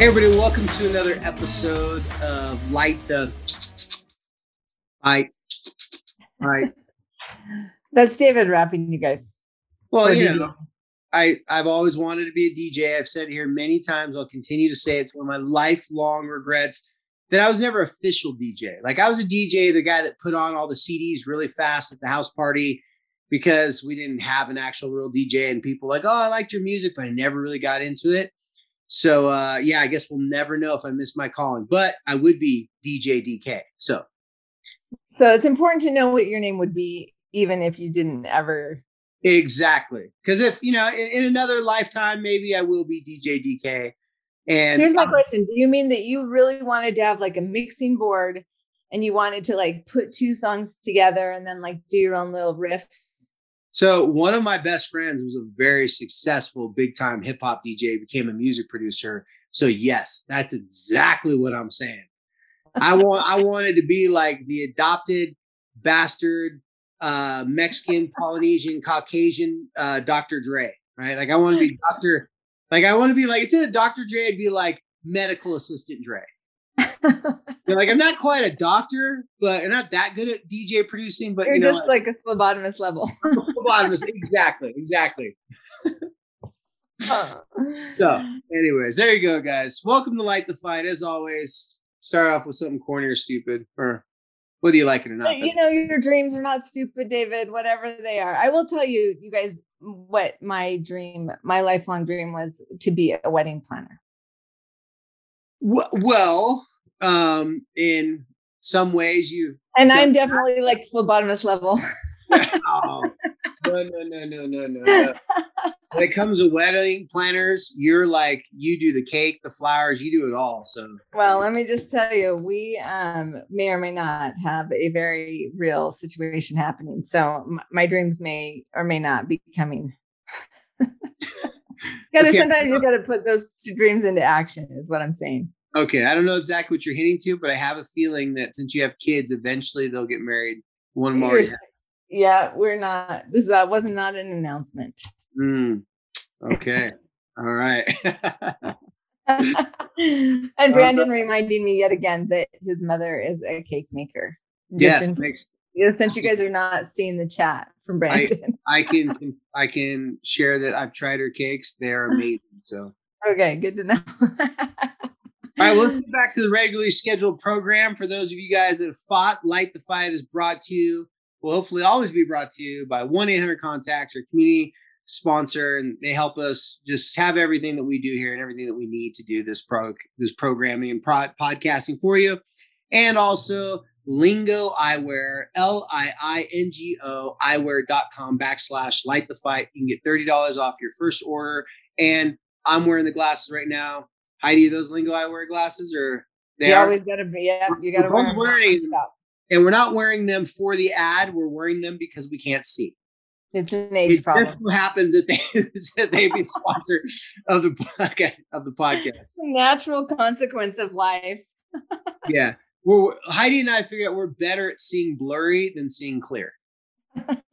Hey, everybody, welcome to another episode of Light the Fight. Right. That's David rapping, you guys. Well, Or you DJ. know, I, I've always wanted to be a DJ. I've said it here many times. I'll continue to say it's one of my lifelong regrets that I was never official DJ. Like I was a DJ, the guy that put on all the CDs really fast at the house party because we didn't have an actual real DJ and people like, oh, I liked your music, but I never really got into it. So uh, yeah, I guess we'll never know if I missed my calling, but I would be DJ DK. So So it's important to know what your name would be, even if you didn't ever. exactly, because if you know, in, in another lifetime, maybe I will be DJ DK. And Here's my I'm- question Do you mean that you really wanted to have like a mixing board and you wanted to like put two songs together and then like do your own little riffs? So one of my best friends was a very successful big time hip hop DJ, became a music producer. So yes, that's exactly what I'm saying. I want I wanted to be like the adopted bastard uh Mexican, Polynesian, Caucasian uh Dr. Dre, right? Like I want to be Dr. Like I want to be like instead of Dr. Dre, I'd be like medical assistant Dre. You're like I'm not quite a doctor, but I'm not that good at DJ producing, but You're you know just like a phlebotomist level. phlebotomist. exactly, exactly. So, anyways, there you go, guys. Welcome to Light the Fight. As always, start off with something corny or stupid, or whether you like it or not. you know, your dreams are not stupid, David, whatever they are. I will tell you, you guys, what my dream, my lifelong dream was to be a wedding planner. Well, um, in some ways, you. And. I'm definitely like phlebotomist level. no, no, no, no, no, no. no. When it comes to wedding planners, you're like you do the cake, the flowers, you do it all. So, Well, let me just tell you, we um, may or may not have a very real situation happening. So m- my dreams may or may not be coming. gotta Okay. sometimes you gotta put those dreams into action, is what I'm saying. Okay, I don't know exactly what you're hinting to, but I have a feeling that since you have kids, eventually they'll get married. One more. You're- Yeah, we're not. This uh, wasn't not an announcement. Mm, okay. All right. and Brandon reminding me yet again that his mother is a cake maker. Just yes, in- makes, yeah, since you guys are not seeing the chat from Brandon. I can I can share that I've tried her cakes. They're amazing. So okay, good to know. All right, well, let's get back to the regularly scheduled program. For those of you guys that have fought, Light the Fight is brought to you, will hopefully always be brought to you by 1-800 contacts or community sponsor and they help us just have everything that we do here and everything that we need to do this pro this programming and pro- podcasting for you. And also Liingo eyewear l-i-i-n-g-o eyewear.com backslash light the fight. You can get $30 off your first order. And i'm wearing the glasses right now heidi those Liingo eyewear glasses or they you are always gotta be yeah, you gotta We're wear both them wearing- and we're not wearing them for the ad we're wearing them because we can't see It's an age it problem. just so happens that they that they be sponsor of the podcast of the podcast. Natural consequence of life. Yeah, we're Heidi and I figure out we're better at seeing blurry than seeing clear.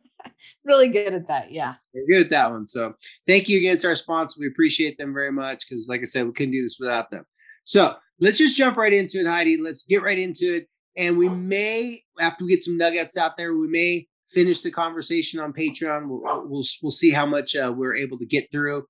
Really good at that. Yeah. We're good at that one. So thank you again to our sponsors. We appreciate them very much because, like I said, we couldn't do this without them. So let's just jump right into it, Heidi. Let's get right into it. And we may, after we get some nuggets out there, we may finish the conversation on Patreon. We'll we'll, we'll see how much uh, we're able to get through.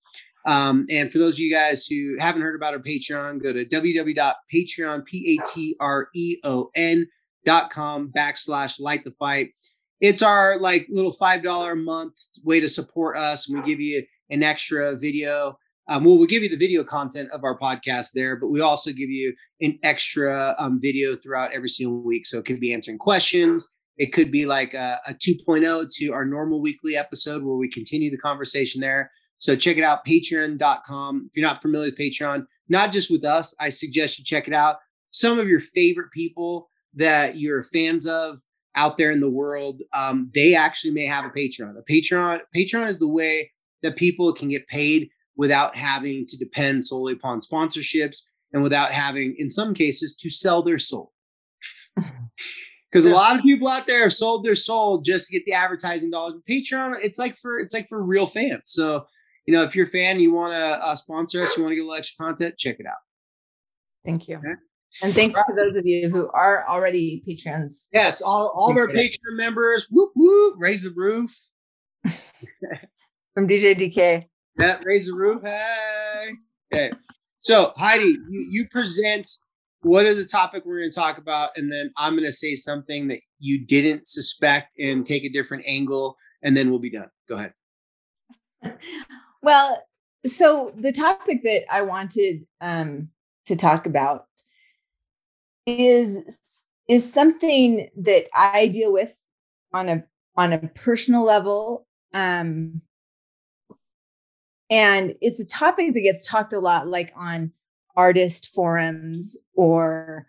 Um, and for those of you guys who haven't heard about our Patreon, go to www.patreon, P-A-T-R-E-O-N dot com backslash light the fight. It's our like little $5 a month way to support us. And we give you an extra video. Um, well, we'll give you the video content of our podcast there, but we also give you an extra um, video throughout every single week. So it could be answering questions. It could be like a, a 2.0 to our normal weekly episode where we continue the conversation there. So check it out, patreon.com. If you're not familiar with Patreon, not just with us, I suggest you check it out. Some of your favorite people that you're fans of out there in the world, um, they actually may have a Patreon. A Patreon, Patreon is the way that people can get paid without having to depend solely upon sponsorships and without having, in some cases, to sell their soul. Because a lot of people out there have sold their soul just to get the advertising dollars. Patreon, it's like for it's like for real fans. So, you know, if you're a fan, you want to uh, sponsor us, you want to get a little extra content, check it out. Thank you. Okay. And thanks to those of you who are already patrons. Yes, all, all of our Patreon members, whoop whoop, raise the roof. From DJ DK. Yeah, raise the roof. Hey. Okay. So Heidi, you, you present what is the topic we're going to talk about, and then I'm going to say something that you didn't suspect and take a different angle, and then we'll be done. Go ahead. Well, so the topic that I wanted um, to talk about is is something that I deal with on a on a personal level um and it's a topic that gets talked a lot like on artist forums or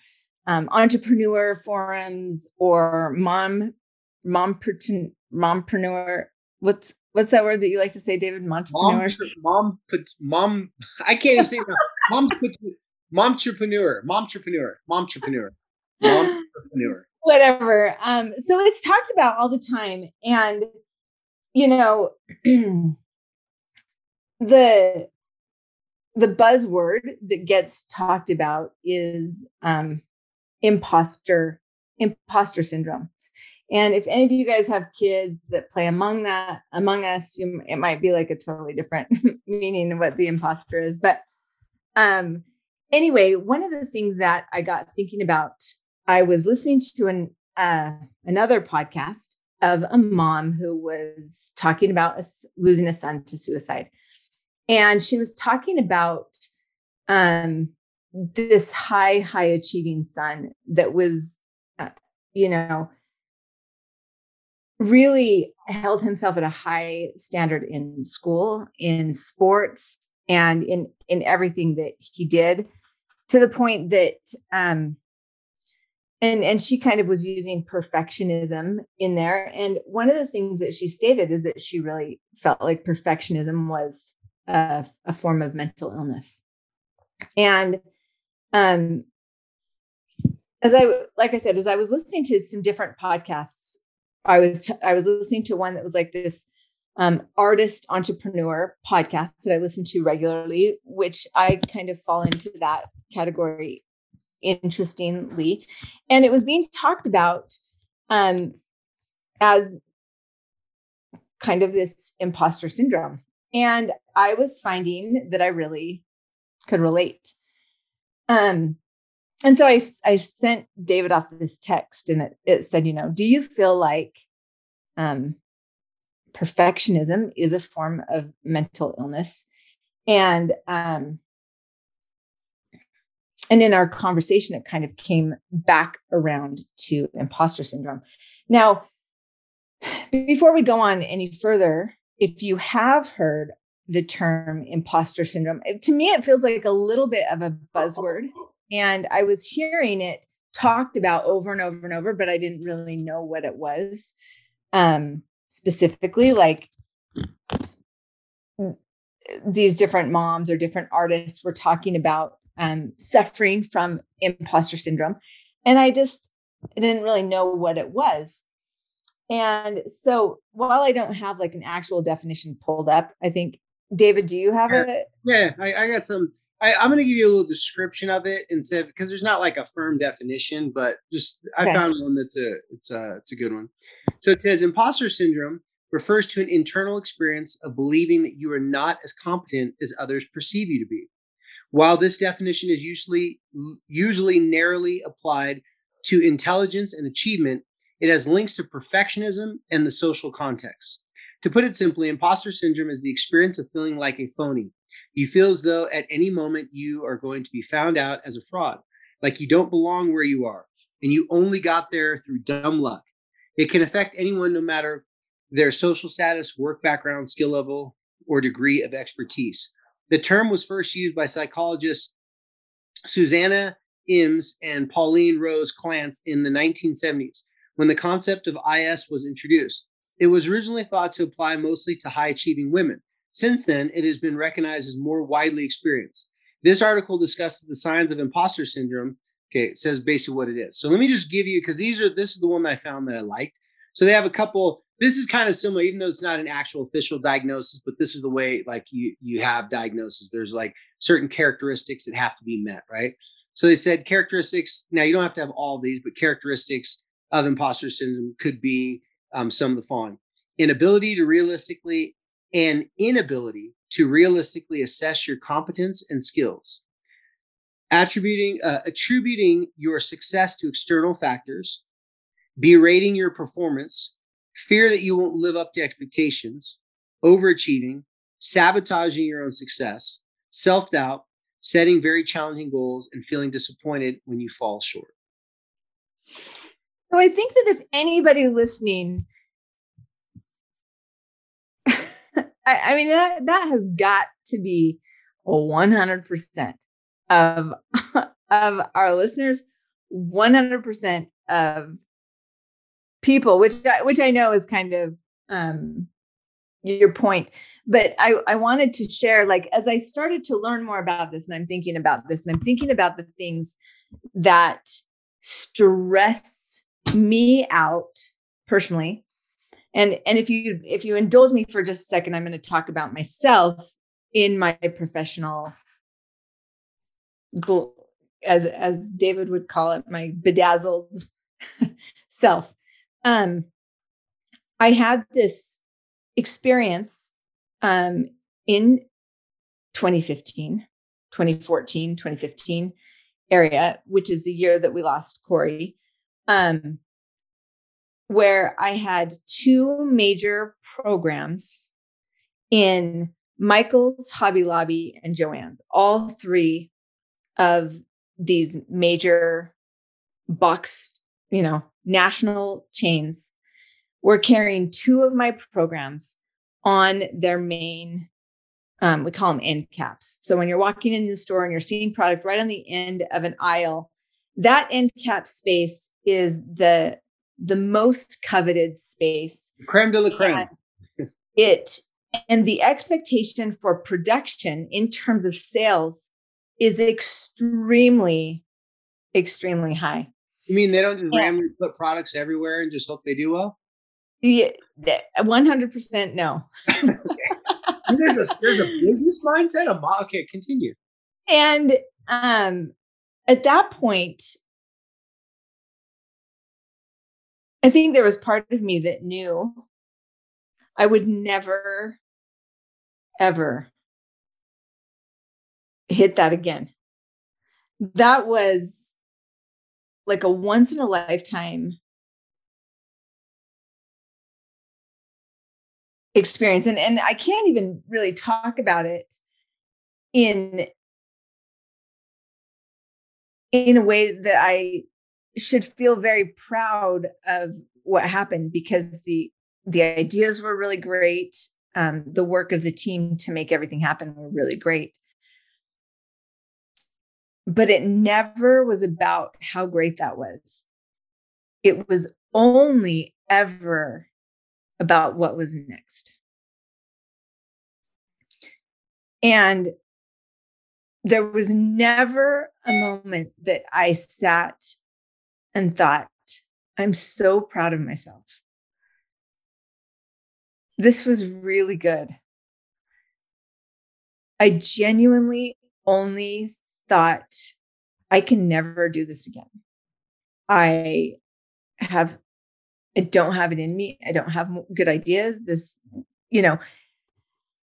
um, entrepreneur forums or mom mompreneur mompreneur what's what's that word that you like to say david? Mompreneur? mom mom mom i can't even say that. Mom momtrepreneur, momtrepreneur, momtrepreneur, momtrepreneur. Whatever. Um, so it's talked about all the time, and you know, the the buzzword that gets talked about is um, imposter imposter syndrome. And if any of you guys have kids that play among that among us, you, it might be like a totally different meaning of what the imposter is. But um, anyway, one of the things that I got thinking about, I was listening to an uh, another podcast of a mom who was talking about a, losing a son to suicide, and she was talking about um, this high, high achieving son that was, uh, you know, really held himself at a high standard in school, in sports, and in in everything that he did to the point that um and and she kind of was using perfectionism in there. And one of the things that she stated is that she really felt like perfectionism was a, a form of mental illness. And um as i like i said as i was listening to some different podcasts i was i was listening to one that was like this um, artist entrepreneur podcast that I listen to regularly, which I kind of fall into that category interestingly. And it was being talked about um, as kind of this imposter syndrome. And I was finding that I really could relate. Um, and so I, I sent David off this text and it, it said, you know, do you feel like um, perfectionism is a form of mental illness. And um and in our conversation it kind of came back around to imposter syndrome. Now before we go on any further if you have heard the term imposter syndrome to me it feels like a little bit of a buzzword. And i was hearing it talked about over and over and over but i didn't really know what it was. Um specifically like these different moms or different artists were talking about um, suffering from imposter syndrome and i just I didn't really know what it was. And so while i don't have like an actual definition pulled up i think david do you have it yeah I, I got some I, am going to give you a little description of it instead because there's not like a firm definition, but just okay. I found one that's a it's a it's a good one. So it says imposter syndrome refers to an internal experience of believing that you are not as competent as others perceive you to be. While this definition is usually usually narrowly applied to intelligence and achievement, it has links to perfectionism and the social context. To put it simply, imposter syndrome is the experience of feeling like a phony. You feel as though at any moment you are going to be found out as a fraud, like you don't belong where you are, and you only got there through dumb luck. It can affect anyone no matter their social status, work background, skill level, or degree of expertise. The term was first used by psychologists Suzanne Imes and Pauline Rose Clance in the 1970s when the concept of IS was introduced. It was originally thought to apply mostly to high achieving women. Since then, it has been recognized as more widely experienced. This article discusses the signs of imposter syndrome. Okay, it says basically what it is. So let me just give you because these are this is the one that I found that I liked. So they have a couple. This is kind of similar, even though it's not an actual official diagnosis, but this is the way like you you have diagnosis. There's like certain characteristics that have to be met, right? So they said characteristics. Now you don't have to have all these, but characteristics of imposter syndrome could be um, some of the following: inability to realistically and inability to realistically assess your competence and skills, attributing uh, attributing your success to external factors, berating your performance, fear that you won't live up to expectations, overachieving, sabotaging your own success, self doubt, setting very challenging goals, and feeling disappointed when you fall short. So I think that if anybody listening, I, I, mean that that has got to be one hundred percent of of our listeners, one hundred percent of people, which which I know is kind of um, your point. But i i wanted to share like as i started to learn more about this and i'm thinking about this and i'm thinking about the things that stress me out personally and and if you if you indulge me for just a second i'm going to talk about myself in my professional as as david would call it my bedazzled self. Um i had this experience um, in 2015, 2014, 2015 area, which is the year that we lost Corey, um, where I had two major programs in Michael's, Hobby Lobby, and Joann's, all three of these major box, you know, national chains were carrying two of my programs on their main um, we call them end caps. So when you're walking in the store and you're seeing product right on the end of an aisle, that end cap space is the the most coveted space. Creme de la creme. it and the expectation for production in terms of sales is extremely, extremely high. You mean they don't just yeah. randomly put products everywhere and just hope they do well? Yeah, one hundred percent no. there's a there's a business mindset. A okay, continue. And um, at that point, I think there was part of me that knew I would never, ever hit that again. That was like a once in a lifetime experience and and I can't even really talk about it in in a way that I should feel very proud of what happened because the the ideas were really great. Um, the work of the team to make everything happen were really great. But it never was about how great that was. It was only ever about what was next. And there was never a moment that I sat and thought, I'm so proud of myself. This was really good. I genuinely only thought, I can never do this again. I have I don't have it in me. I don't have good ideas. This, you know,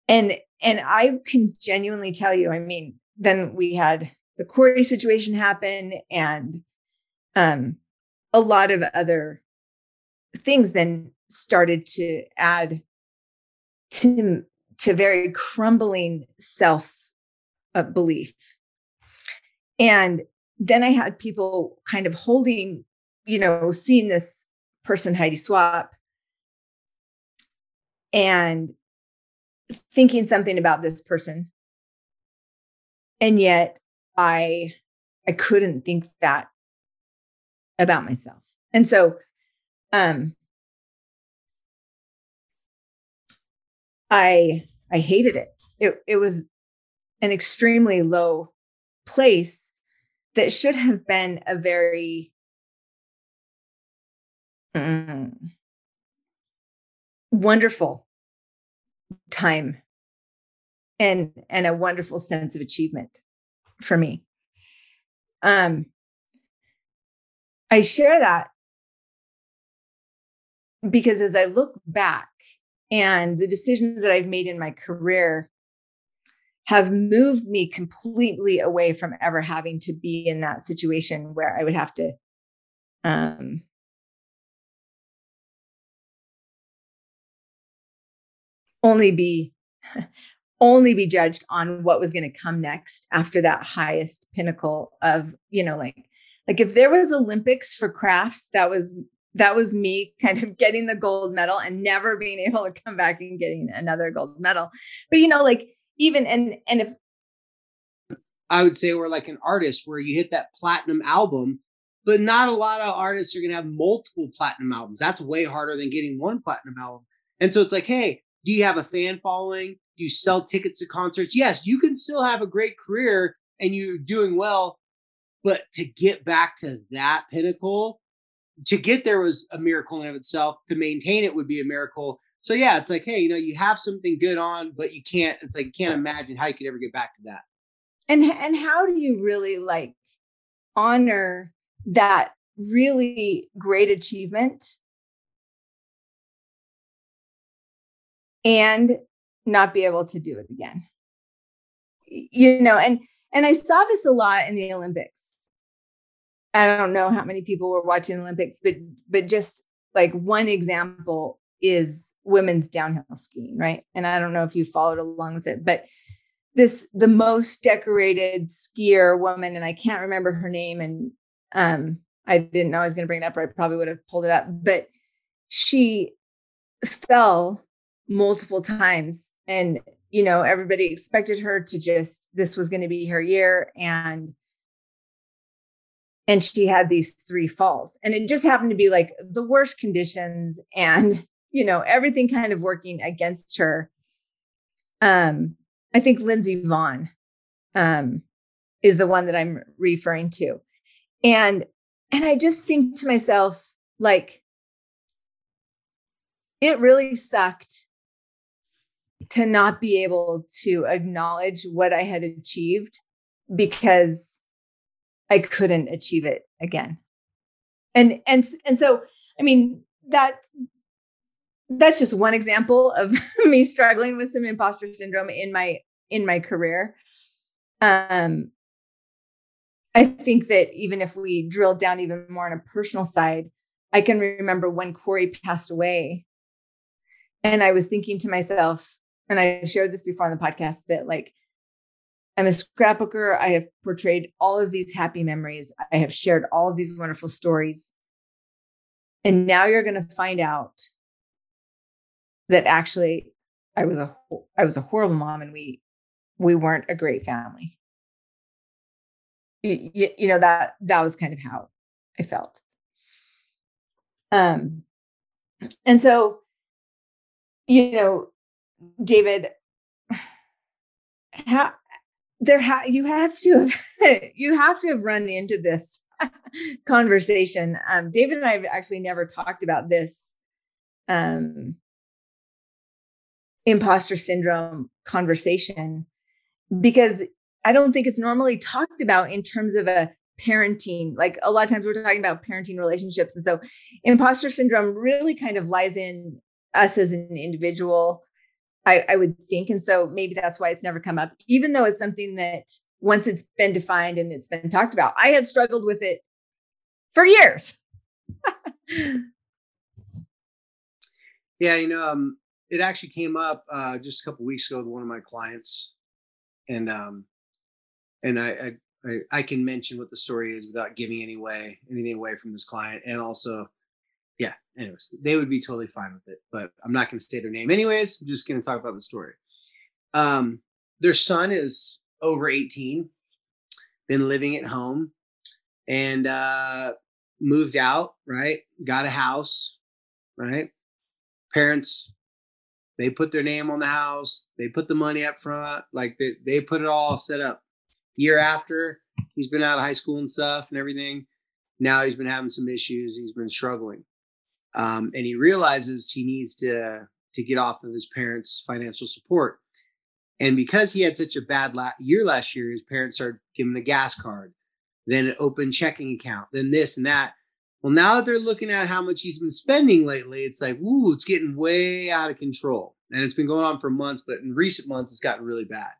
and and I can genuinely tell you. I mean, then we had the Corey situation happen, and um, a lot of other things then started to add to to very crumbling self uh, belief and then i had people kind of holding you know seeing this person, Heidi Swapp, and thinking something about this person. And yet I I couldn't think that about myself. And so um I I hated it. It it was an extremely low place that should have been a very mm, wonderful time and and a wonderful sense of achievement for me um i share that because as i look back and the decisions that i've made in my career have moved me completely away from ever having to be in that situation where i would have to um only be only be judged on what was going to come next after that highest pinnacle of you know like like if there was olympics for crafts that was that was me kind of getting the gold medal and never being able to come back and getting another gold medal but you know like even and and if i would say we're like an artist where you hit that platinum album but not a lot of artists are going to have multiple platinum albums that's way harder than getting one platinum album and so it's like hey do you have a fan following? Do you sell tickets to concerts? Yes, you can still have a great career and you're doing well. But to get back to that pinnacle, to get there was a miracle in of itself. To maintain it would be a miracle. So yeah, it's like, hey, you know, you have something good on, but you can't. It's like you can't imagine how you could ever get back to that. And and how do you really like honor that really great achievement and not be able to do it again you know and and i saw this a lot in the olympics. I don't know how many people were watching the olympics but but just like one example is women's downhill skiing right? And i don't know if you followed along with it but this the most decorated skier woman and i can't remember her name and um i didn't know i was going to bring it up or i probably would have pulled it up but she fell multiple times and you know everybody expected her to just this was going to be her year and and she had these three falls. And it just happened to be like the worst conditions and you know everything kind of working against her. Um i think lindsey vonn um is the one that i'm referring to. And and i just think to myself like it really sucked to not be able to acknowledge what I had achieved because I couldn't achieve it again. And and and so I mean that that's just one example of me struggling with some imposter syndrome in my in my career. Um I think that even if we drill down even more on a personal side, I can remember when Corey passed away and I was thinking to myself, and I shared this before on the podcast that like I'm a scrapbooker. I have portrayed all of these happy memories. I have shared all of these wonderful stories. And now you're going to find out that actually I was a I was a horrible mom and we we weren't a great family. You, you know that that was kind of how I felt. Um and so you know David, how there ha- you have to have you have to have run into this conversation. Um, David and I have actually never talked about this um, imposter syndrome conversation because I don't think it's normally talked about in terms of a parenting. Like a lot of times we're talking about parenting relationships, and so imposter syndrome really kind of lies in us as an individual I, I would think. And so maybe that's why it's never come up, even though it's something that once it's been defined and it's been talked about, I have struggled with it for years. yeah, you know, um, it actually came up uh, just a couple weeks ago with one of my clients, and um, and I, I I can mention what the story is without giving any way anything away from this client, and also yeah. Anyways, they would be totally fine with it, but I'm not going to say their name. Anyways, I'm just going to talk about the story. Um, their son is over 18, been living at home, and uh, moved out. Right, got a house. Right, parents they put their name on the house. They put the money up front. Like they, they put it all set up. Year after, he's been out of high school and stuff and everything. Now he's been having some issues. He's been struggling. Um, and he realizes he needs to to get off of his parents' financial support. And because he had such a bad la- year last year, his parents started giving him a gas card, then an open checking account, then this and that. Well, now that they're looking at how much he's been spending lately, it's like, ooh, it's getting way out of control. And it's been going on for months, but in recent months, it's gotten really bad.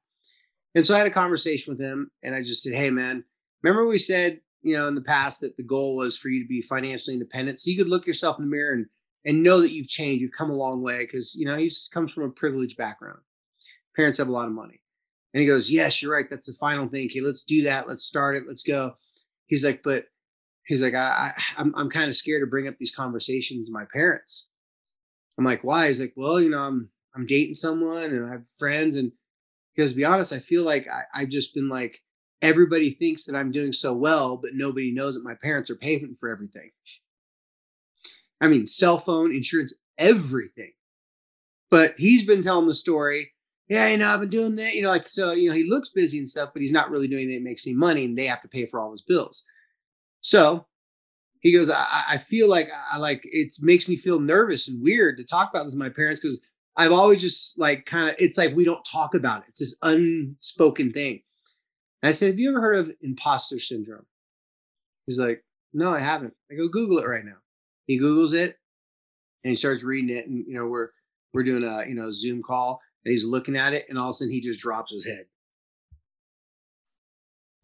And so I had a conversation with him and I just said, hey, man, remember we said, you know, in the past that the goal was for you to be financially independent. So you could look yourself in the mirror and, and know that you've changed, you've come a long way because, you know, he comes from a privileged background. Parents have a lot of money. And he goes, yes, you're right. That's the final thing. Okay, let's do that. Let's start it. Let's go. He's like, but he's like, I, I I'm, I'm kind of scared to bring up these conversations with my parents. I'm like, why? He's like, well, you know, I'm, I'm dating someone and I have friends. And because to be honest, I feel like I, I've just been like, everybody thinks that I'm doing so well, but nobody knows that my parents are paying for everything. I mean, cell phone, insurance, everything. But he's been telling the story. Yeah, you know, I've been doing that. You know, like, so, you know, he looks busy and stuff, but he's not really doing that makes any money and they have to pay for all his bills. So he goes, I, I feel like I like it makes me feel nervous and weird to talk about this with my parents because I've always just like kind of it's like we don't talk about it. It's this unspoken thing. And I said, Have you ever heard of imposter syndrome? He's like, No, I haven't. I go Google it right now. He Googles it and he starts reading it. And you know, we're we're doing a you know Zoom call and he's looking at it, and all of a sudden he just drops his head.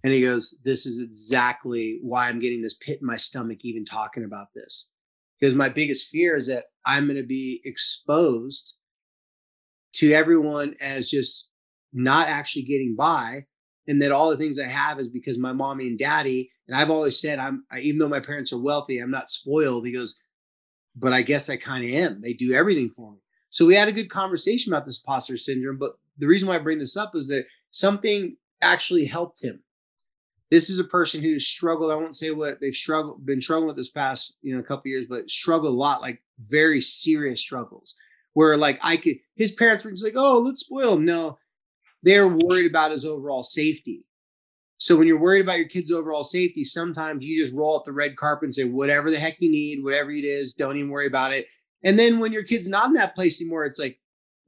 And he goes, This is exactly why I'm getting this pit in my stomach, even talking about this. Because my biggest fear is that I'm going to be exposed to everyone as just not actually getting by. And that all the things I have is because my mommy and daddy, and I've always said, I'm, I, even though my parents are wealthy, I'm not spoiled. He goes, but I guess I kind of am. They do everything for me. So we had a good conversation about this imposter syndrome. But the reason why I bring this up is that something actually helped him this is a person who's struggled. I won't say what they've struggled, been struggling with this past, you know, a couple years, but struggled a lot, like very serious struggles. Where like I could, his parents were just like, "Oh, let's spoil him." No, they're worried about his overall safety. So when you're worried about your kid's overall safety, sometimes you just roll up the red carpet and say, "Whatever the heck you need, whatever it is, don't even worry about it." And then when your kid's not in that place anymore, it's like,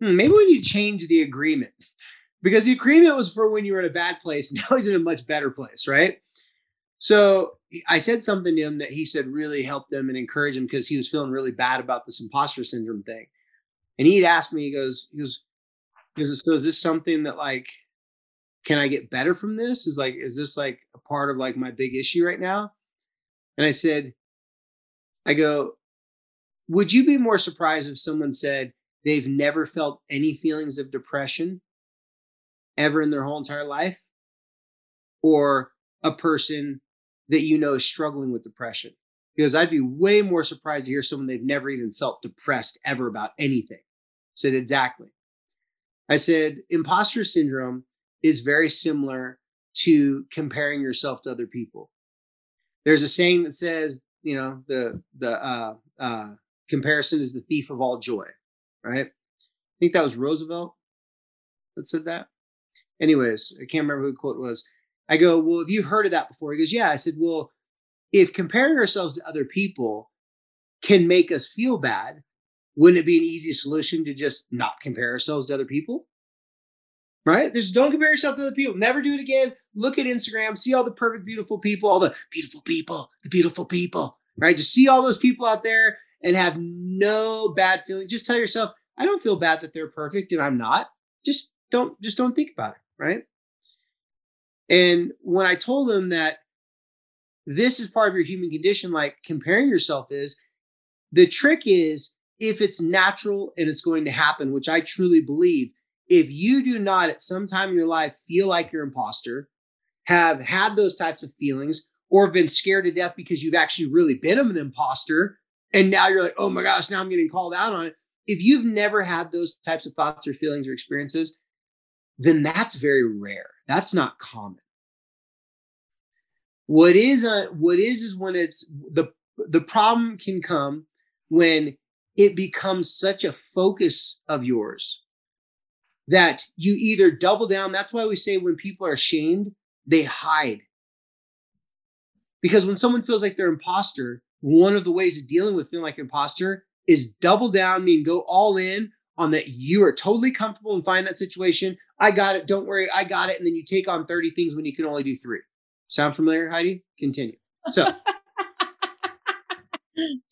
hmm, maybe we need to change the agreement because the agreement was for when you were in a bad place. Now he's in a much better place, right? So I said something to him that he said really helped him and encouraged him because he was feeling really bad about this imposter syndrome thing. And he'd asked me, he goes, he goes, goes, so is this something that like, can I get better from this? Is like, is this like a part of like my big issue right now? And I said, I go, would you be more surprised if someone said they've never felt any feelings of depression ever in their whole entire life or a person that you know is struggling with depression because I'd be way more surprised to hear someone they've never even felt depressed ever about anything. I said exactly. I said imposter syndrome is very similar to comparing yourself to other people. There's a saying that says, you know, the the uh, uh, comparison is the thief of all joy, right? I think that was Roosevelt that said that anyways, I can't remember who the quote was. I go, well, have you heard of that before? He goes, yeah. I said, well, if comparing ourselves to other people can make us feel bad, wouldn't it be an easy solution to just not compare ourselves to other people? Right? Just don't compare yourself to other people. Never do it again. Look at Instagram, see all the perfect, beautiful people, all the beautiful people, the beautiful people, right? Just see all those people out there and have no bad feeling. Just tell yourself, I don't feel bad that they're perfect and I'm not. Just don't, just don't think about it right? And when I told him that this is part of your human condition, like comparing yourself is, the trick is if it's natural and it's going to happen, which I truly believe, if you do not at some time in your life feel like you're imposter, have had those types of feelings, or have been scared to death because you've actually really been an imposter, And now you're like, oh my gosh, now I'm getting called out on it. If you've never had those types of thoughts or feelings or experiences, then that's very rare. That's not common. What is a what is is when it's the the problem can come when it becomes such a focus of yours that you either double down. That's why we say when people are ashamed, they hide. Because when someone feels like they're imposter, one of the ways of dealing with feeling like an imposter is double down, mean go all in on that you are totally comfortable and find that situation. I got it. Don't worry. I got it. And then you take on 30 things when you can only do three. Sound familiar, Heidi? Continue. So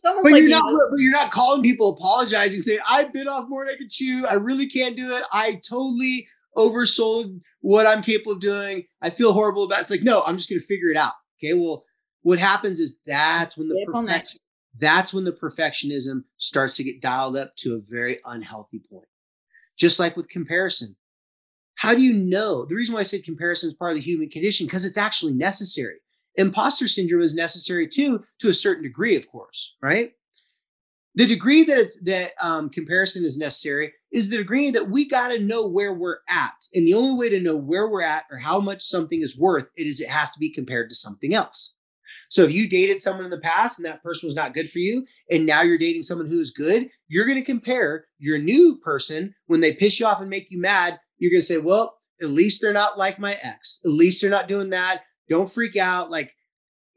but like you're not but you're not calling people apologizing saying i bit off more than i could chew. I really can't do it. I totally oversold what i'm capable of doing. I feel horrible about it. it's like no i'm just going to figure it out. Okay well what happens is that's when the perfection that's when the perfectionism starts to get dialed up to a very unhealthy point. Just like with comparison. How do you know? The reason why i said comparison is part of the human condition because it's actually necessary imposter syndrome is necessary too, to a certain degree, of course, right? The degree that it's that um, comparison is necessary is the degree that we got to know where we're at, and the only way to know where we're at or how much something is worth it is it has to be compared to something else. So if you dated someone in the past and that person was not good for you, and now you're dating someone who is good, you're going to compare your new person when they piss you off and make you mad. You're going to say, well, at least they're not like my ex. At least they're not doing that. Don't freak out. Like,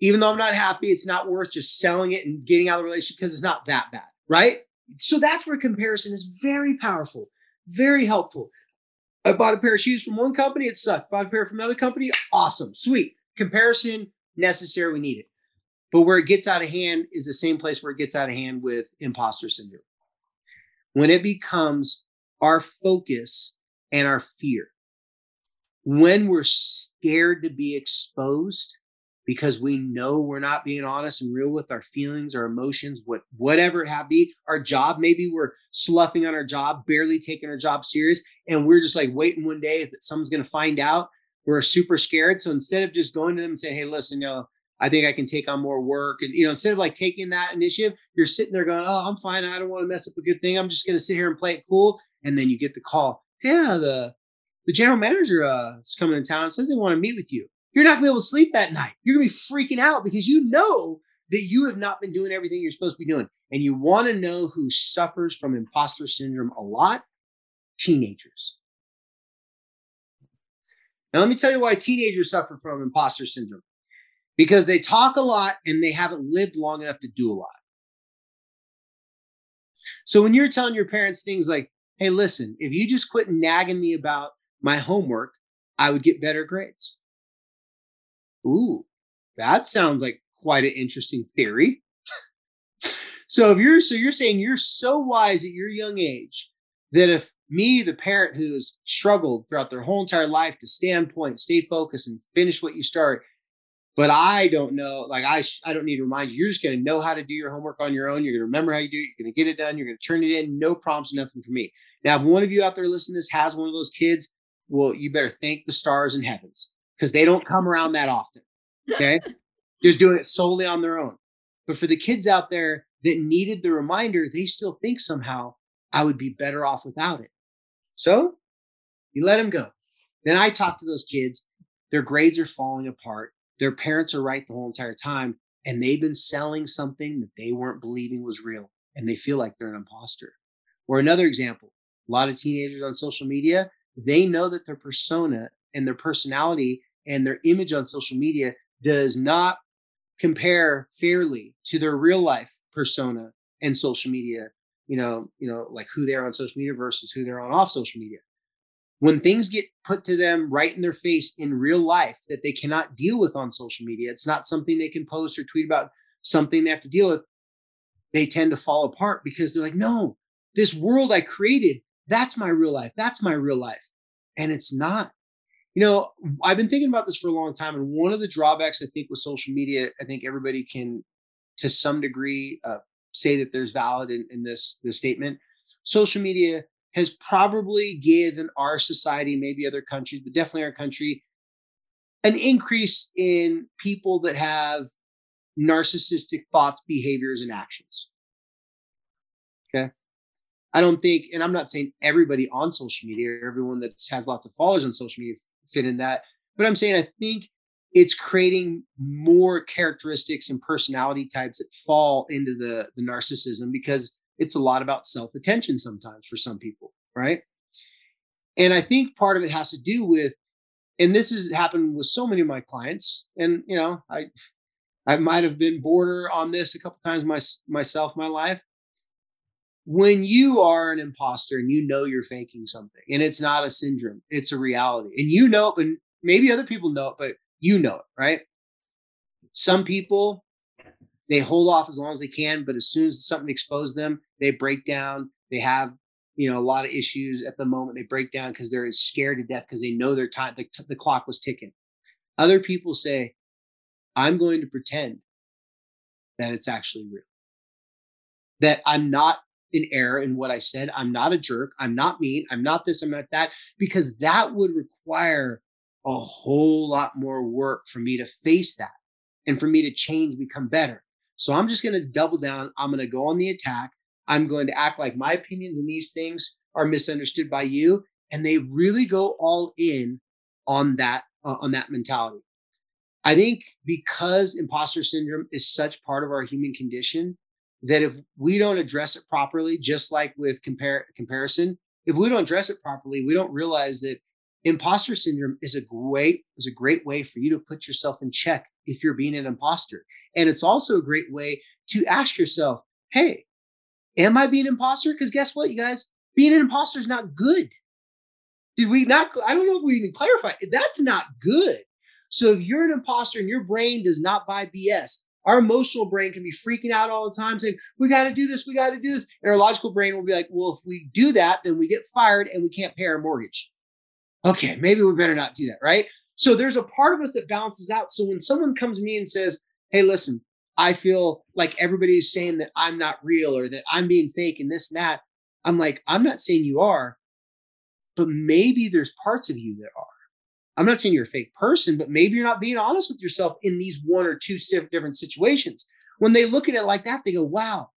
even though I'm not happy, it's not worth just selling it and getting out of the relationship because it's not that bad, right? So that's where comparison is very powerful, very helpful. I bought a pair of shoes from one company, it sucked. Bought a pair from another company, awesome, sweet. Comparison necessary, we need it. But where it gets out of hand is the same place where it gets out of hand with imposter syndrome. When it becomes our focus and our fear when we're scared to be exposed because we know we're not being honest and real with our feelings our emotions what whatever it have be our job maybe we're sloughing on our job barely taking our job serious and we're just like waiting one day that someone's going to find out we're super scared. So instead of just going to them and saying hey listen you know i think i can take on more work and you know instead of like taking that initiative you're sitting there going oh i'm fine. I don't want to mess up a good thing. I'm just going to sit here and play it cool and then you get the call yeah the the general manager uh, is coming to town and says they want to meet with you. You're not going to be able to sleep that night. You're going to be freaking out because you know that you have not been doing everything you're supposed to be doing. And you want to know who suffers from imposter syndrome a lot? Teenagers. Now, let me tell you why teenagers suffer from imposter syndrome because they talk a lot and they haven't lived long enough to do a lot. So when you're telling your parents things like, hey, listen, if you just quit nagging me about my homework, I would get better grades. Ooh, that sounds like quite an interesting theory. so if you're so you're saying you're so wise at your young age that if me, the parent who has struggled throughout their whole entire life to stand point, stay focused, and finish what you start, but I don't know, like I, sh- I don't need to remind you. You're just going to know how to do your homework on your own. You're going to remember how you do it. You're going to get it done. You're going to turn it in. No problems, nothing for me. Now, if one of you out there listening to this has one of those kids, well, you better thank the stars and heavens because they don't come around that often. Okay. Just doing it solely on their own. But for the kids out there that needed the reminder, they still think somehow I would be better off without it. So you let them go. Then I talk to those kids. Their grades are falling apart. Their parents are right the whole entire time. And they've been selling something that they weren't believing was real. And they feel like they're an imposter. Or another example a lot of teenagers on social media, they know that their persona and their personality and their image on social media does not compare fairly to their real life persona and social media you know you know like who they are on social media versus who they're on off social media. When things get put to them right in their face in real life that they cannot deal with on social media it's not something they can post or tweet about something they have to deal with they tend to fall apart because they're like no this world i created that's my real life. That's my real life. And it's not. You know, I've been thinking about this for a long time. And one of the drawbacks I think with social media, I think everybody can, to some degree, uh, say that there's valid in, in this, this statement. Social media has probably given our society, maybe other countries, but definitely our country, an increase in people that have narcissistic thoughts, behaviors, and actions. Okay. I don't think, and I'm not saying everybody on social media or everyone that has lots of followers on social media fit in that, but I'm saying I think it's creating more characteristics and personality types that fall into the the narcissism because it's a lot about self attention sometimes for some people, right? And I think part of it has to do with, and this has happened with so many of my clients, and you know, I I might have been border on this a couple times my, myself, my life. When you are an imposter and you know you're faking something, and it's not a syndrome, it's a reality, and you know it, but maybe other people know it, but you know it, right? Some people they hold off as long as they can, but as soon as something exposes them, they break down. They have you know a lot of issues at the moment. They break down because they're scared to death because they know their time the, the clock was ticking. Other people say, "I'm going to pretend that it's actually real." That I'm not in error in what I said. I'm not a jerk. I'm not mean. I'm not this. I'm not that. Because that would require a whole lot more work for me to face that and for me to change, become better. So I'm just going to double down. I'm going to go on the attack. I'm going to act like my opinions and these things are misunderstood by you. And they really go all in on that, uh, on that mentality. I think because imposter syndrome is such part of our human condition that if we don't address it properly, just like with compare, comparison, if we don't address it properly, we don't realize that imposter syndrome is a great is a great way for you to put yourself in check if you're being an imposter. And it's also a great way to ask yourself hey am i being an imposter? Because guess what you guys? Being an imposter is not good. Did we not i don't know if we even clarify that's not good. So if you're an imposter and your brain does not buy bs our emotional brain can be freaking out all the time saying we got to do this we got to do this and our logical brain will be like well if we do that then we get fired and we can't pay our mortgage okay, maybe we better not do that, right? So there's a part of us that balances out. So when someone comes to me and says, hey, listen, I feel like everybody's saying that I'm not real or that I'm being fake and this and that, I'm like, I'm not saying you are, but maybe there's parts of you that are. I'm not saying you're a fake person, but maybe you're not being honest with yourself in these one or two different situations. When they look at it like that, they go, wow,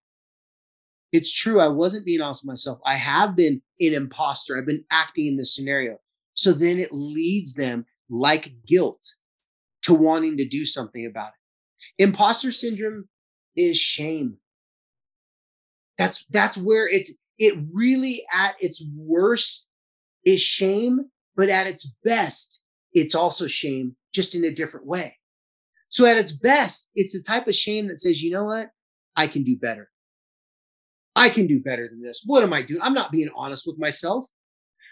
it's true. I wasn't being honest with myself. I have been an imposter. I've been acting in this scenario. So then it leads them like guilt to wanting to do something about it. Imposter syndrome is shame. That's that's where it's it really at its worst is shame, but at its best, it's also shame, just in a different way. So at its best, it's a type of shame that says, you know what? I can do better. I can do better than this. What am I doing? I'm not being honest with myself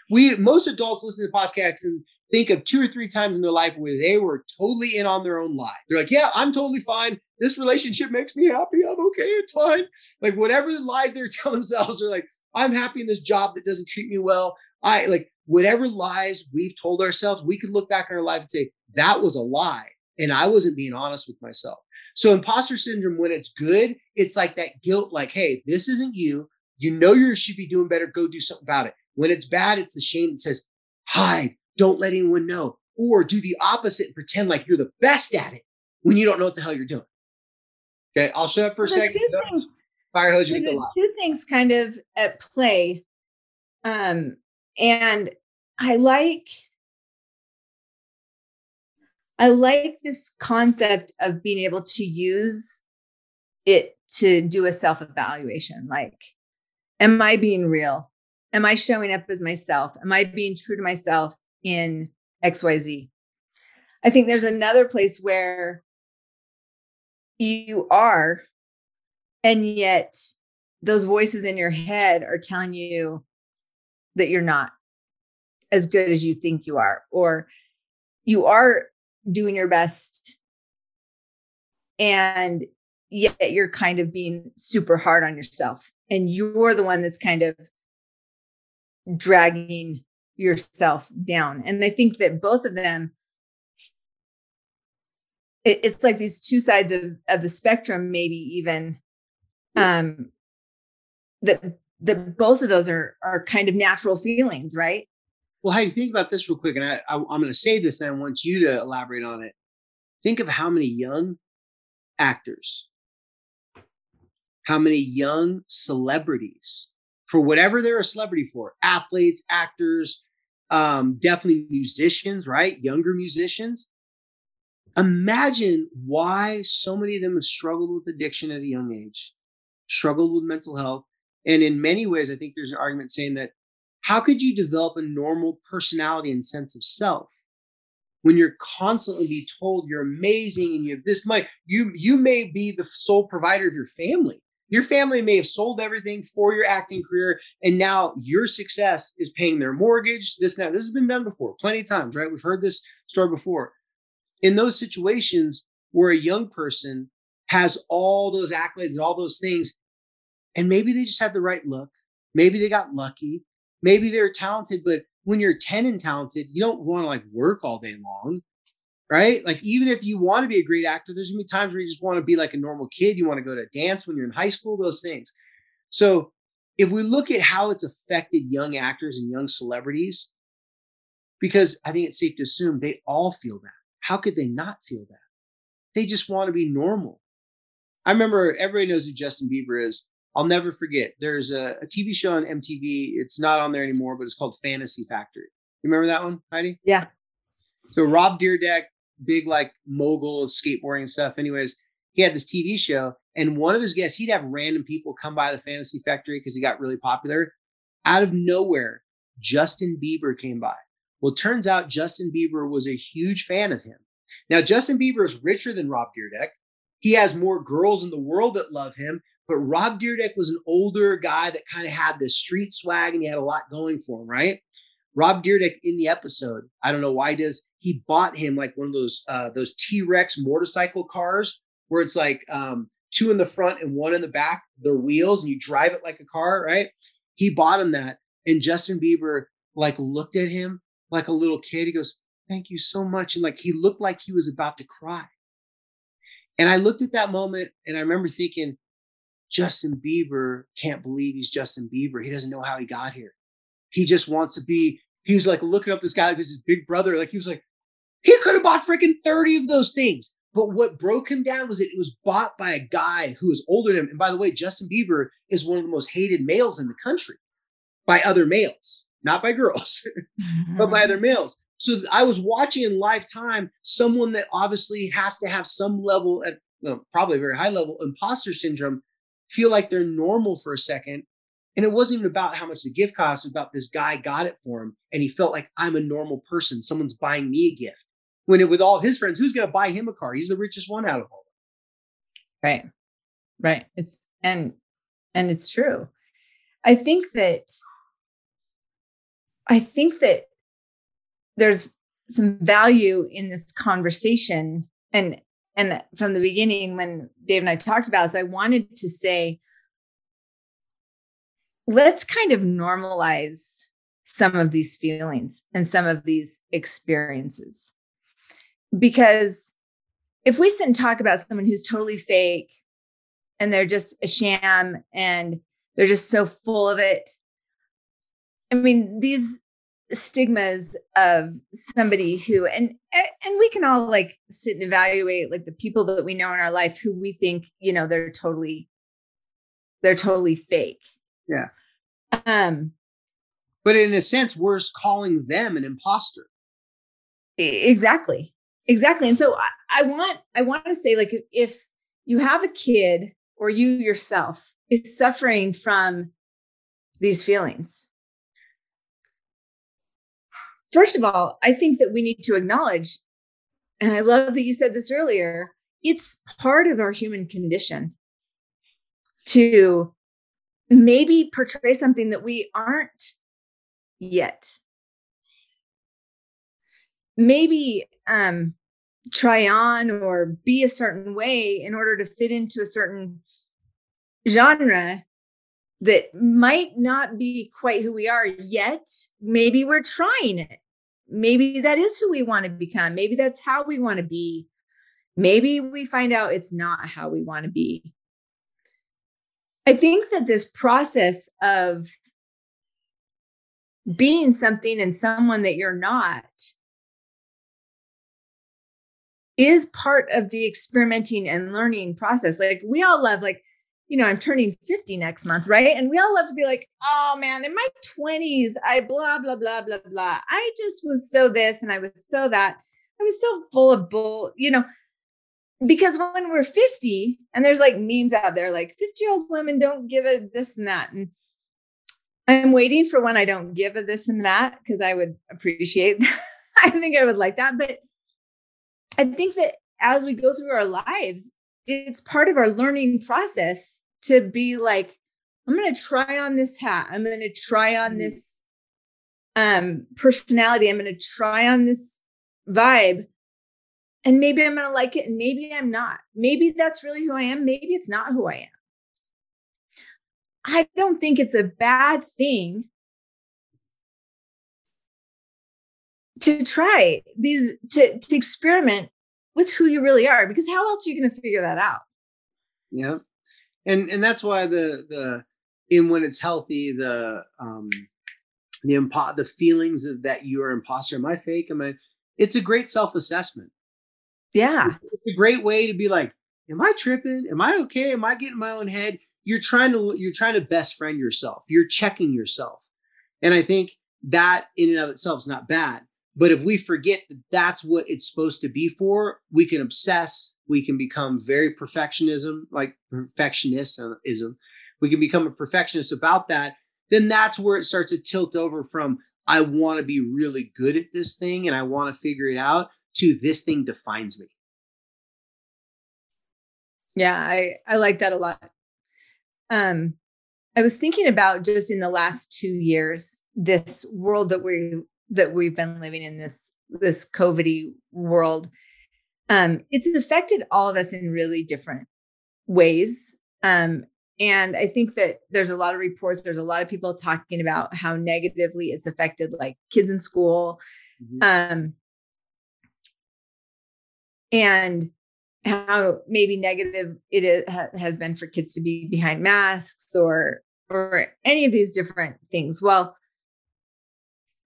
we most adults listen to podcasts and think of two or three times in their life where they were totally in on their own lie. They're like, yeah, I'm totally fine. This relationship makes me happy. I'm okay. It's fine. Like whatever the lies they're telling themselves are like, I'm happy in this job that doesn't treat me well. I like whatever lies we've told ourselves, we could look back in our life and say, that was a lie. And I wasn't being honest with myself. So imposter syndrome, when it's good, it's like that guilt, like, hey, this isn't you. You know you should be doing better. Go do something about it. When it's bad, it's the shame that says, hide, don't let anyone know. Or do the opposite and pretend like you're the best at it when you don't know what the hell you're doing. Okay, I'll shut up for a second. Things, Fire hose you with Two things kind of at play. Um, and I like I like this concept of being able to use it to do a self evaluation. Like, am I being real? am I showing up as myself? Am I being true to myself in XYZ? I think there's another place where you are, and yet those voices in your head are telling you that you're not as good as you think you are, or you are doing your best and yet you're kind of being super hard on yourself and you're the one that's kind of dragging yourself down. And I think that both of them, it, it's like these two sides of, of the spectrum, maybe even um that that both of those are are kind of natural feelings, right? Well, hey, think about this real quick, and I, I I'm going to say this, and I want you to elaborate on it. Think of how many young actors how many young celebrities, for whatever they're a celebrity for, athletes, actors, um, definitely musicians, right? Younger musicians. Imagine why so many of them have struggled with addiction at a young age, struggled with mental health. And in many ways, I think there's an argument saying that how could you develop a normal personality and sense of self when you're constantly be told you're amazing and you have this money? You you may be the sole provider of your family. Your family may have sold everything for your acting career, and now your success is paying their mortgage. This now this has been done before, plenty of times, right? We've heard this story before. In those situations where a young person has all those accolades and all those things, and maybe they just had the right look, maybe they got lucky, maybe they're talented, but when you're 10 and talented, you don't want to like work all day long right? Like even if you want to be a great actor, there's gonna be times where you just want to be like a normal kid. You want to go to dance when you're in high school, those things. So if we look at how it's affected young actors and young celebrities, because I think it's safe to assume they all feel that. How could they not feel that? They just want to be normal. I remember everybody knows who Justin Bieber is. I'll never forget. There's a, a TV show on MTV. It's not on there anymore, but it's called Fantasy Factory. You remember that one, Heidi? Yeah. So Rob Dyrdek big like mogul skateboarding and stuff. Anyways, he had this TV show, and one of his guests, he'd have random people come by the Fantasy Factory because he got really popular. Out of nowhere, Justin Bieber came by. Well, it turns out Justin Bieber was a huge fan of him. Now, Justin Bieber is richer than Rob Dyrdek. He has more girls in the world that love him, but Rob Dyrdek was an older guy that kind of had this street swag and he had a lot going for him, right? Rob Dyrdek in the episode, I don't know why he does, he bought him like one of those uh, those T-Rex motorcycle cars where it's like um, two in the front and one in the back, their wheels, and you drive it like a car, right? He bought him that. And Justin Bieber like looked at him like a little kid. He goes, Thank you so much. And like he looked like he was about to cry. And I looked at that moment and I remember thinking, Justin Bieber can't believe he's Justin Bieber. He doesn't know how he got here. He just wants to be he was like looking up this guy because his big brother, like he was like, he could have bought freaking 30 of those things. But what broke him down was that it was bought by a guy who was older than him. And by the way, Justin Bieber is one of the most hated males in the country by other males, not by girls, but by other mm-hmm. males. So I was watching in lifetime someone that obviously has to have some level at well, probably a very high level imposter syndrome feel like they're normal for a second and it wasn't even about how much the gift cost, about this guy got it for him. And he felt like I'm a normal person. Someone's buying me a gift. When it, with all his friends, who's going to buy him a car? He's the richest one out of all. Right. Right. It's, and, and it's true. I think that, I think that there's some value in this conversation. And, and from the beginning, when Dave and I talked about this, I wanted to say, let's kind of normalize some of these feelings and some of these experiences. Because if we sit and talk about someone who's totally fake and they're just a sham and they're just so full of it, I mean, these stigmas of somebody who and and we can all like sit and evaluate like the people that we know in our life who we think you know they're totally they're totally fake yeah. Um, but in a sense, we're calling them an imposter. Exactly. Exactly. And so I, I want I want to say, like, if you have a kid or you yourself is suffering from these feelings, first of all, I think that we need to acknowledge, and I love that you said this earlier, it's part of our human condition to maybe portray something that we aren't yet. Maybe um try on or be a certain way in order to fit into a certain genre that might not be quite who we are yet. Maybe we're trying it maybe that is who we want to become. Maybe that's how we want to be. Maybe we find out it's not how we want to be. I think that this process of being something and someone that you're not is part of the experimenting and learning process. Like we all love, like you know, I'm turning 50 next month, right? And we all love to be like, oh man, in my 20s, I blah, blah, blah, blah, blah. I just was so this and I was so that. I was so full of bull, you know, because when we're 50 and there's like memes out there like 50 year old women don't give a this and that. And I'm waiting for when I don't give a this and that because I would appreciate I think I would like that. But I think that as we go through our lives, it's part of our learning process to be like, I'm going to try on this hat. I'm going to try on mm. this um, personality. I'm going to try on this vibe. And maybe I'm going to like it and maybe I'm not. Maybe that's really who I am. Maybe it's not who I am. I don't think it's a bad thing to try these to, to experiment with who you really are because how else are you going to figure that out? Yeah and and that's why the the in when it's healthy the um the impo- the feelings of that you're imposter am i fake? Am i it's a great self-assessment. Yeah. It's a great way to be like am i tripping? Am i okay? Am i getting my own head? You're trying to you're trying to best friend yourself. You're checking yourself. And i think that in and of itself is not bad but if we forget that that's what it's supposed to be for, we can obsess. We can become very perfectionism, like perfectionism. We can become a perfectionist about that. Then that's where it starts to tilt over from I want to be really good at this thing and I want to figure it out to this thing defines me. Yeah, I I like that a lot. Um I was thinking about just in the last 2 years this world that we that we've been living in this this COVIDy world, um, it's affected all of us in really different ways. Um, and I think that there's a lot of reports, there's a lot of people talking about how negatively it's affected like kids in school. Mm-hmm. Um, and how maybe negative it is, has been for kids to be behind masks or or any of these different things. Well,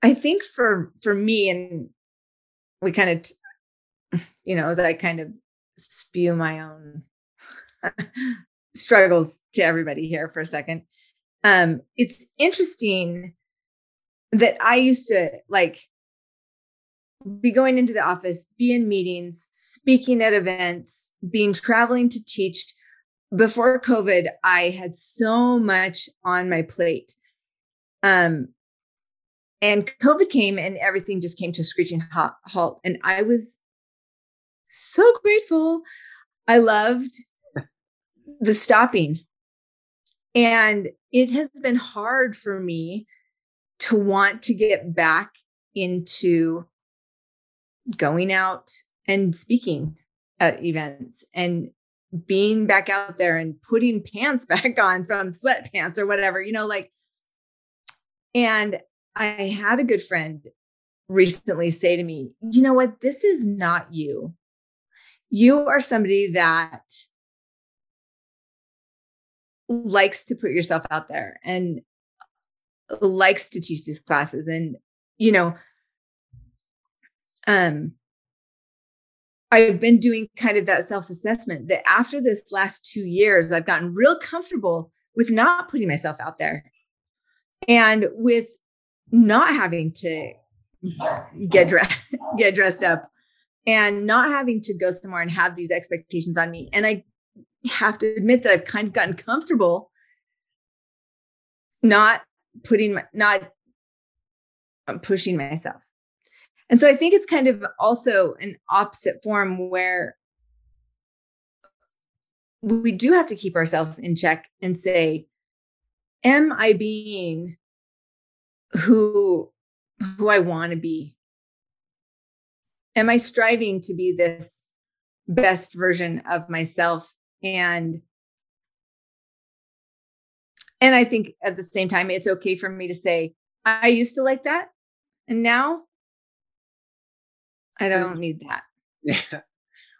I think for for me, and we kind of, you know, as I kind of spew my own struggles to everybody here for a second, um, it's interesting that I used to like be going into the office, be in meetings, speaking at events, being traveling to teach. Before COVID, I had so much on my plate. Um, and COVID came and everything just came to a screeching halt. And I was so grateful. I loved the stopping. And it has been hard for me to want to get back into going out and speaking at events and being back out there and putting pants back on from sweatpants or whatever, you know, like, and I had a good friend recently say to me, you know what? This is not you. You are somebody that likes to put yourself out there and likes to teach these classes. And, you know, um, I've been doing kind of that self assessment that after this last two years, I've gotten real comfortable with not putting myself out there and with not having to get dressed get dressed up and not having to go somewhere and have these expectations on me. And i have to admit that i've kind of gotten comfortable not putting my not um, pushing myself. And so i think it's kind of also an opposite form where we do have to keep ourselves in check and say am i being who who I want to be? Am I striving to be this best version of myself and and I think at the same time it's okay for me to say I used to like that and now I don't need that. Yeah.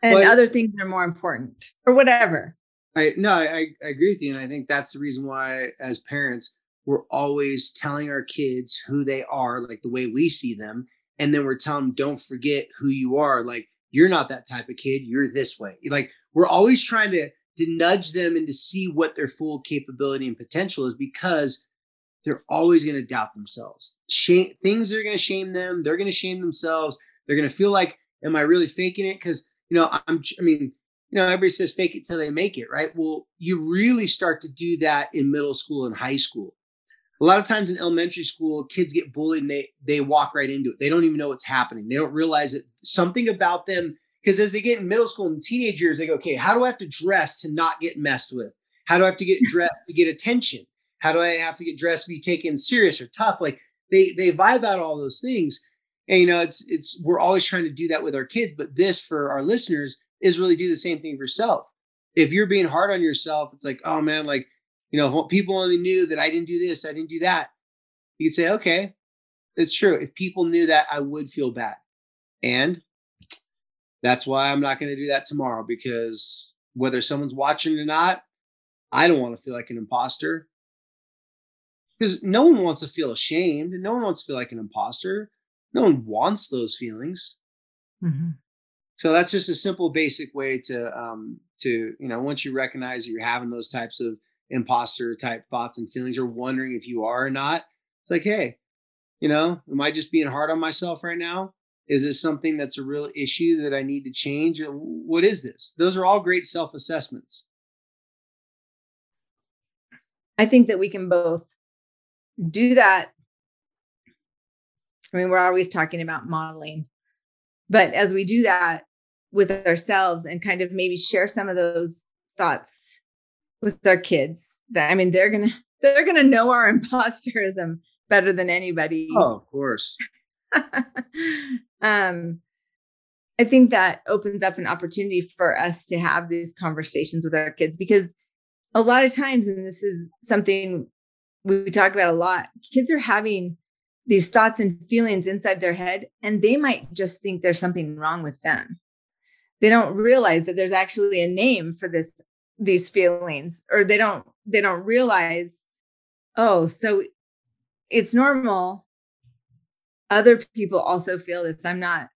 And well, other things are more important or whatever. I no, I, I agree with you. And I think that's the reason why as parents, we're always telling our kids who they are, like the way we see them. And then we're telling them, don't forget who you are. Like, you're not that type of kid. You're this way. Like, we're always trying to to nudge them and to see what their full capability and potential is because they're always going to doubt themselves. Shame, things are going to shame them. They're going to shame themselves. They're going to feel like, am I really faking it? Because, you know, I'm, I mean, you know, everybody says fake it till they make it, right? Well, you really start to do that in middle school and high school. A lot of times in elementary school, kids get bullied and they they walk right into it. They don't even know what's happening. They don't realize that something about them because as they get in middle school and teenage years, they go, okay, how do I have to dress to not get messed with? How do I have to get dressed to get attention? How do I have to get dressed to be taken serious or tough? Like they they vibe out all those things. And you know, it's it's we're always trying to do that with our kids, but this for our listeners is really do the same thing for yourself. If you're being hard on yourself, it's like, oh man, like, you know, if people only knew that I didn't do this, I didn't do that. You could say, okay, it's true. If people knew that, I would feel bad. And that's why I'm not going to do that tomorrow because whether someone's watching or not, I don't want to feel like an imposter. Because no one wants to feel ashamed. No one wants to feel like an imposter. No one wants those feelings. Mm-hmm. So that's just a simple, basic way to um, to you know once you recognize that you're having those types of imposter type thoughts and feelings, or wondering if you are or not. It's like, hey, you know, am I just being hard on myself right now? Is this something that's a real issue that I need to change? What is this? Those are all great self assessments. I think that we can both do that. I mean, we're always talking about modeling, but as we do that with ourselves and kind of maybe share some of those thoughts with our kids, that I mean, they're gonna they're gonna know our imposterism better than anybody. Oh, of course. um, I think that opens up an opportunity for us to have these conversations with our kids because a lot of times, and this is something we talk about a lot, kids are having these thoughts and feelings inside their head, and they might just think there's something wrong with them. They don't realize that there's actually a name for this these feelings, or they don't they don't realize, oh, so it's normal. Other people also feel this. I'm not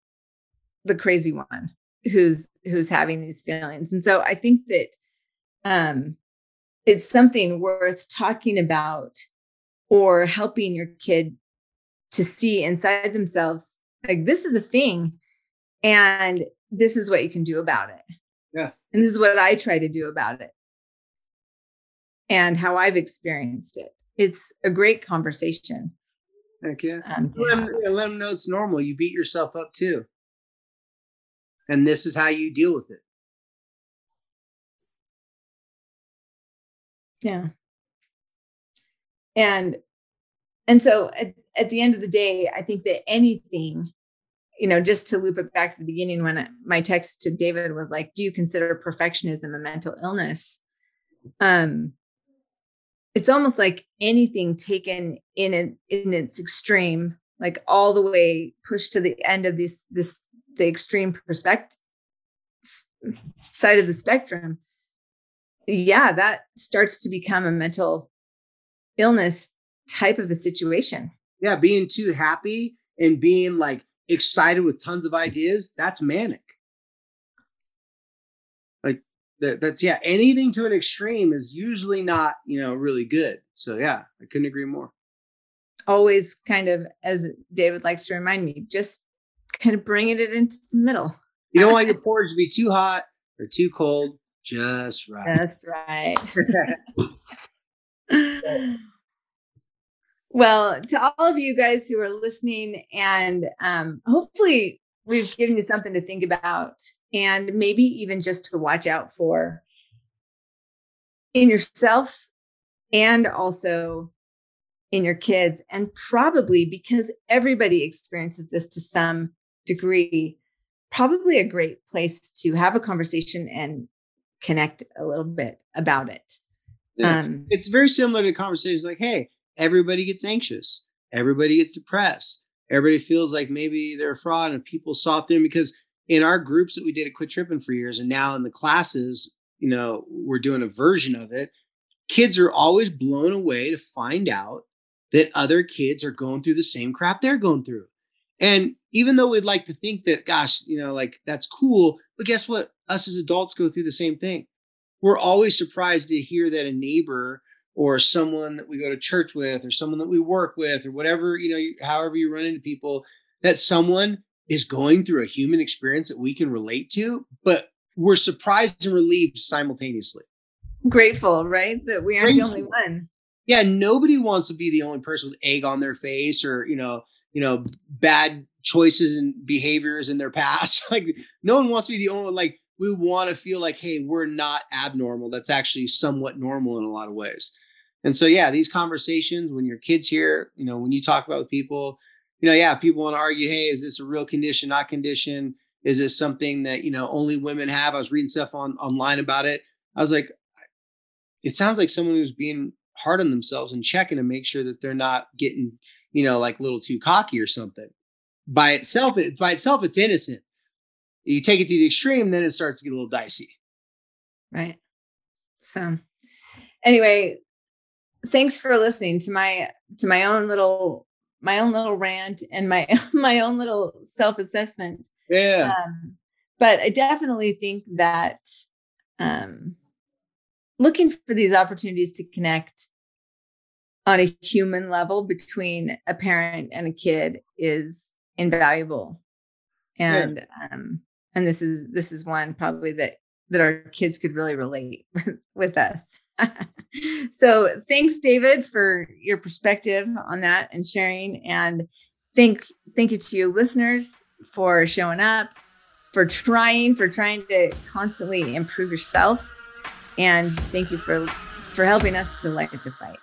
the crazy one who's who's having these feelings. And so i think that um it's something worth talking about or helping your kid to see inside themselves like this is a thing and this is what you can do about it yeah and this is what i try to do about it and how i've experienced it it's a great conversation Heck yeah. Um. Let, them, let them know it's normal. You beat yourself up too. And this is how you deal with it. Yeah. And and so at, at the end of the day, I think that anything, you know, just to loop it back to the beginning when my text to David was like, do you consider perfectionism a mental illness? Um, it's almost like anything taken in an, in its extreme like all the way pushed to the end of this this the extreme perspective side of the spectrum yeah that starts to become a mental illness type of a situation yeah being too happy and being like excited with tons of ideas that's manic. Like that, that's yeah anything to an extreme is usually not you know really good. So yeah i couldn't agree more. Always kind of as david likes to remind me just kind of bringing it into the middle. You don't want your porridge to be too hot or too cold just right. Just right well to all of you guys who are listening and um, hopefully we've given you something to think about and maybe even just to watch out for in yourself and also in your kids. And probably because everybody experiences this to some degree, probably a great place to have a conversation and connect a little bit about it. Yeah. Um, it's very similar to conversations like, hey, everybody gets anxious, everybody gets depressed, everybody feels like maybe they're a fraud and people saw through them because in our groups that we did at Quit Tripping for years, and now in the classes, you know, we're doing a version of it. Kids are always blown away to find out that other kids are going through the same crap they're going through. And even though we'd like to think that, gosh, you know, like that's cool, but guess what? Us as adults go through the same thing. we're always surprised to hear that a neighbor or someone that we go to church with or someone that we work with or whatever you know however you run into people that someone is going through a human experience that we can relate to but we're surprised and relieved simultaneously. Grateful right? That we aren't grateful. the only one. Yeah nobody wants to be the only person with egg on their face or you know you know bad choices and behaviors in their past. Like no one wants to be the only like we want to feel like hey we're not abnormal that's actually somewhat normal in a lot of ways and so, yeah, these conversations when your kids here, you know, when you talk about with people, you know, yeah, people want to argue, hey, is this a real condition, not condition? Is this something that, you know, only women have? I was reading stuff on online about it. I was like, it sounds like someone who's being hard on themselves and checking to make sure that they're not getting, you know, like a little too cocky or something. By itself, it, by itself, it's innocent. You take it to the extreme, then it starts to get a little dicey. Right. So, anyway, thanks for listening to my to my own little my own little rant and my my own little self-assessment yeah um, but i definitely think that um looking for these opportunities to connect on a human level between a parent and a kid is invaluable and yeah. um and this is this is one probably that that our kids could really relate with us so thanks, David, for your perspective on that and sharing. And thank thank you to you listeners for showing up, for trying, for trying to constantly improve yourself. And thank you for for helping us to light the fight.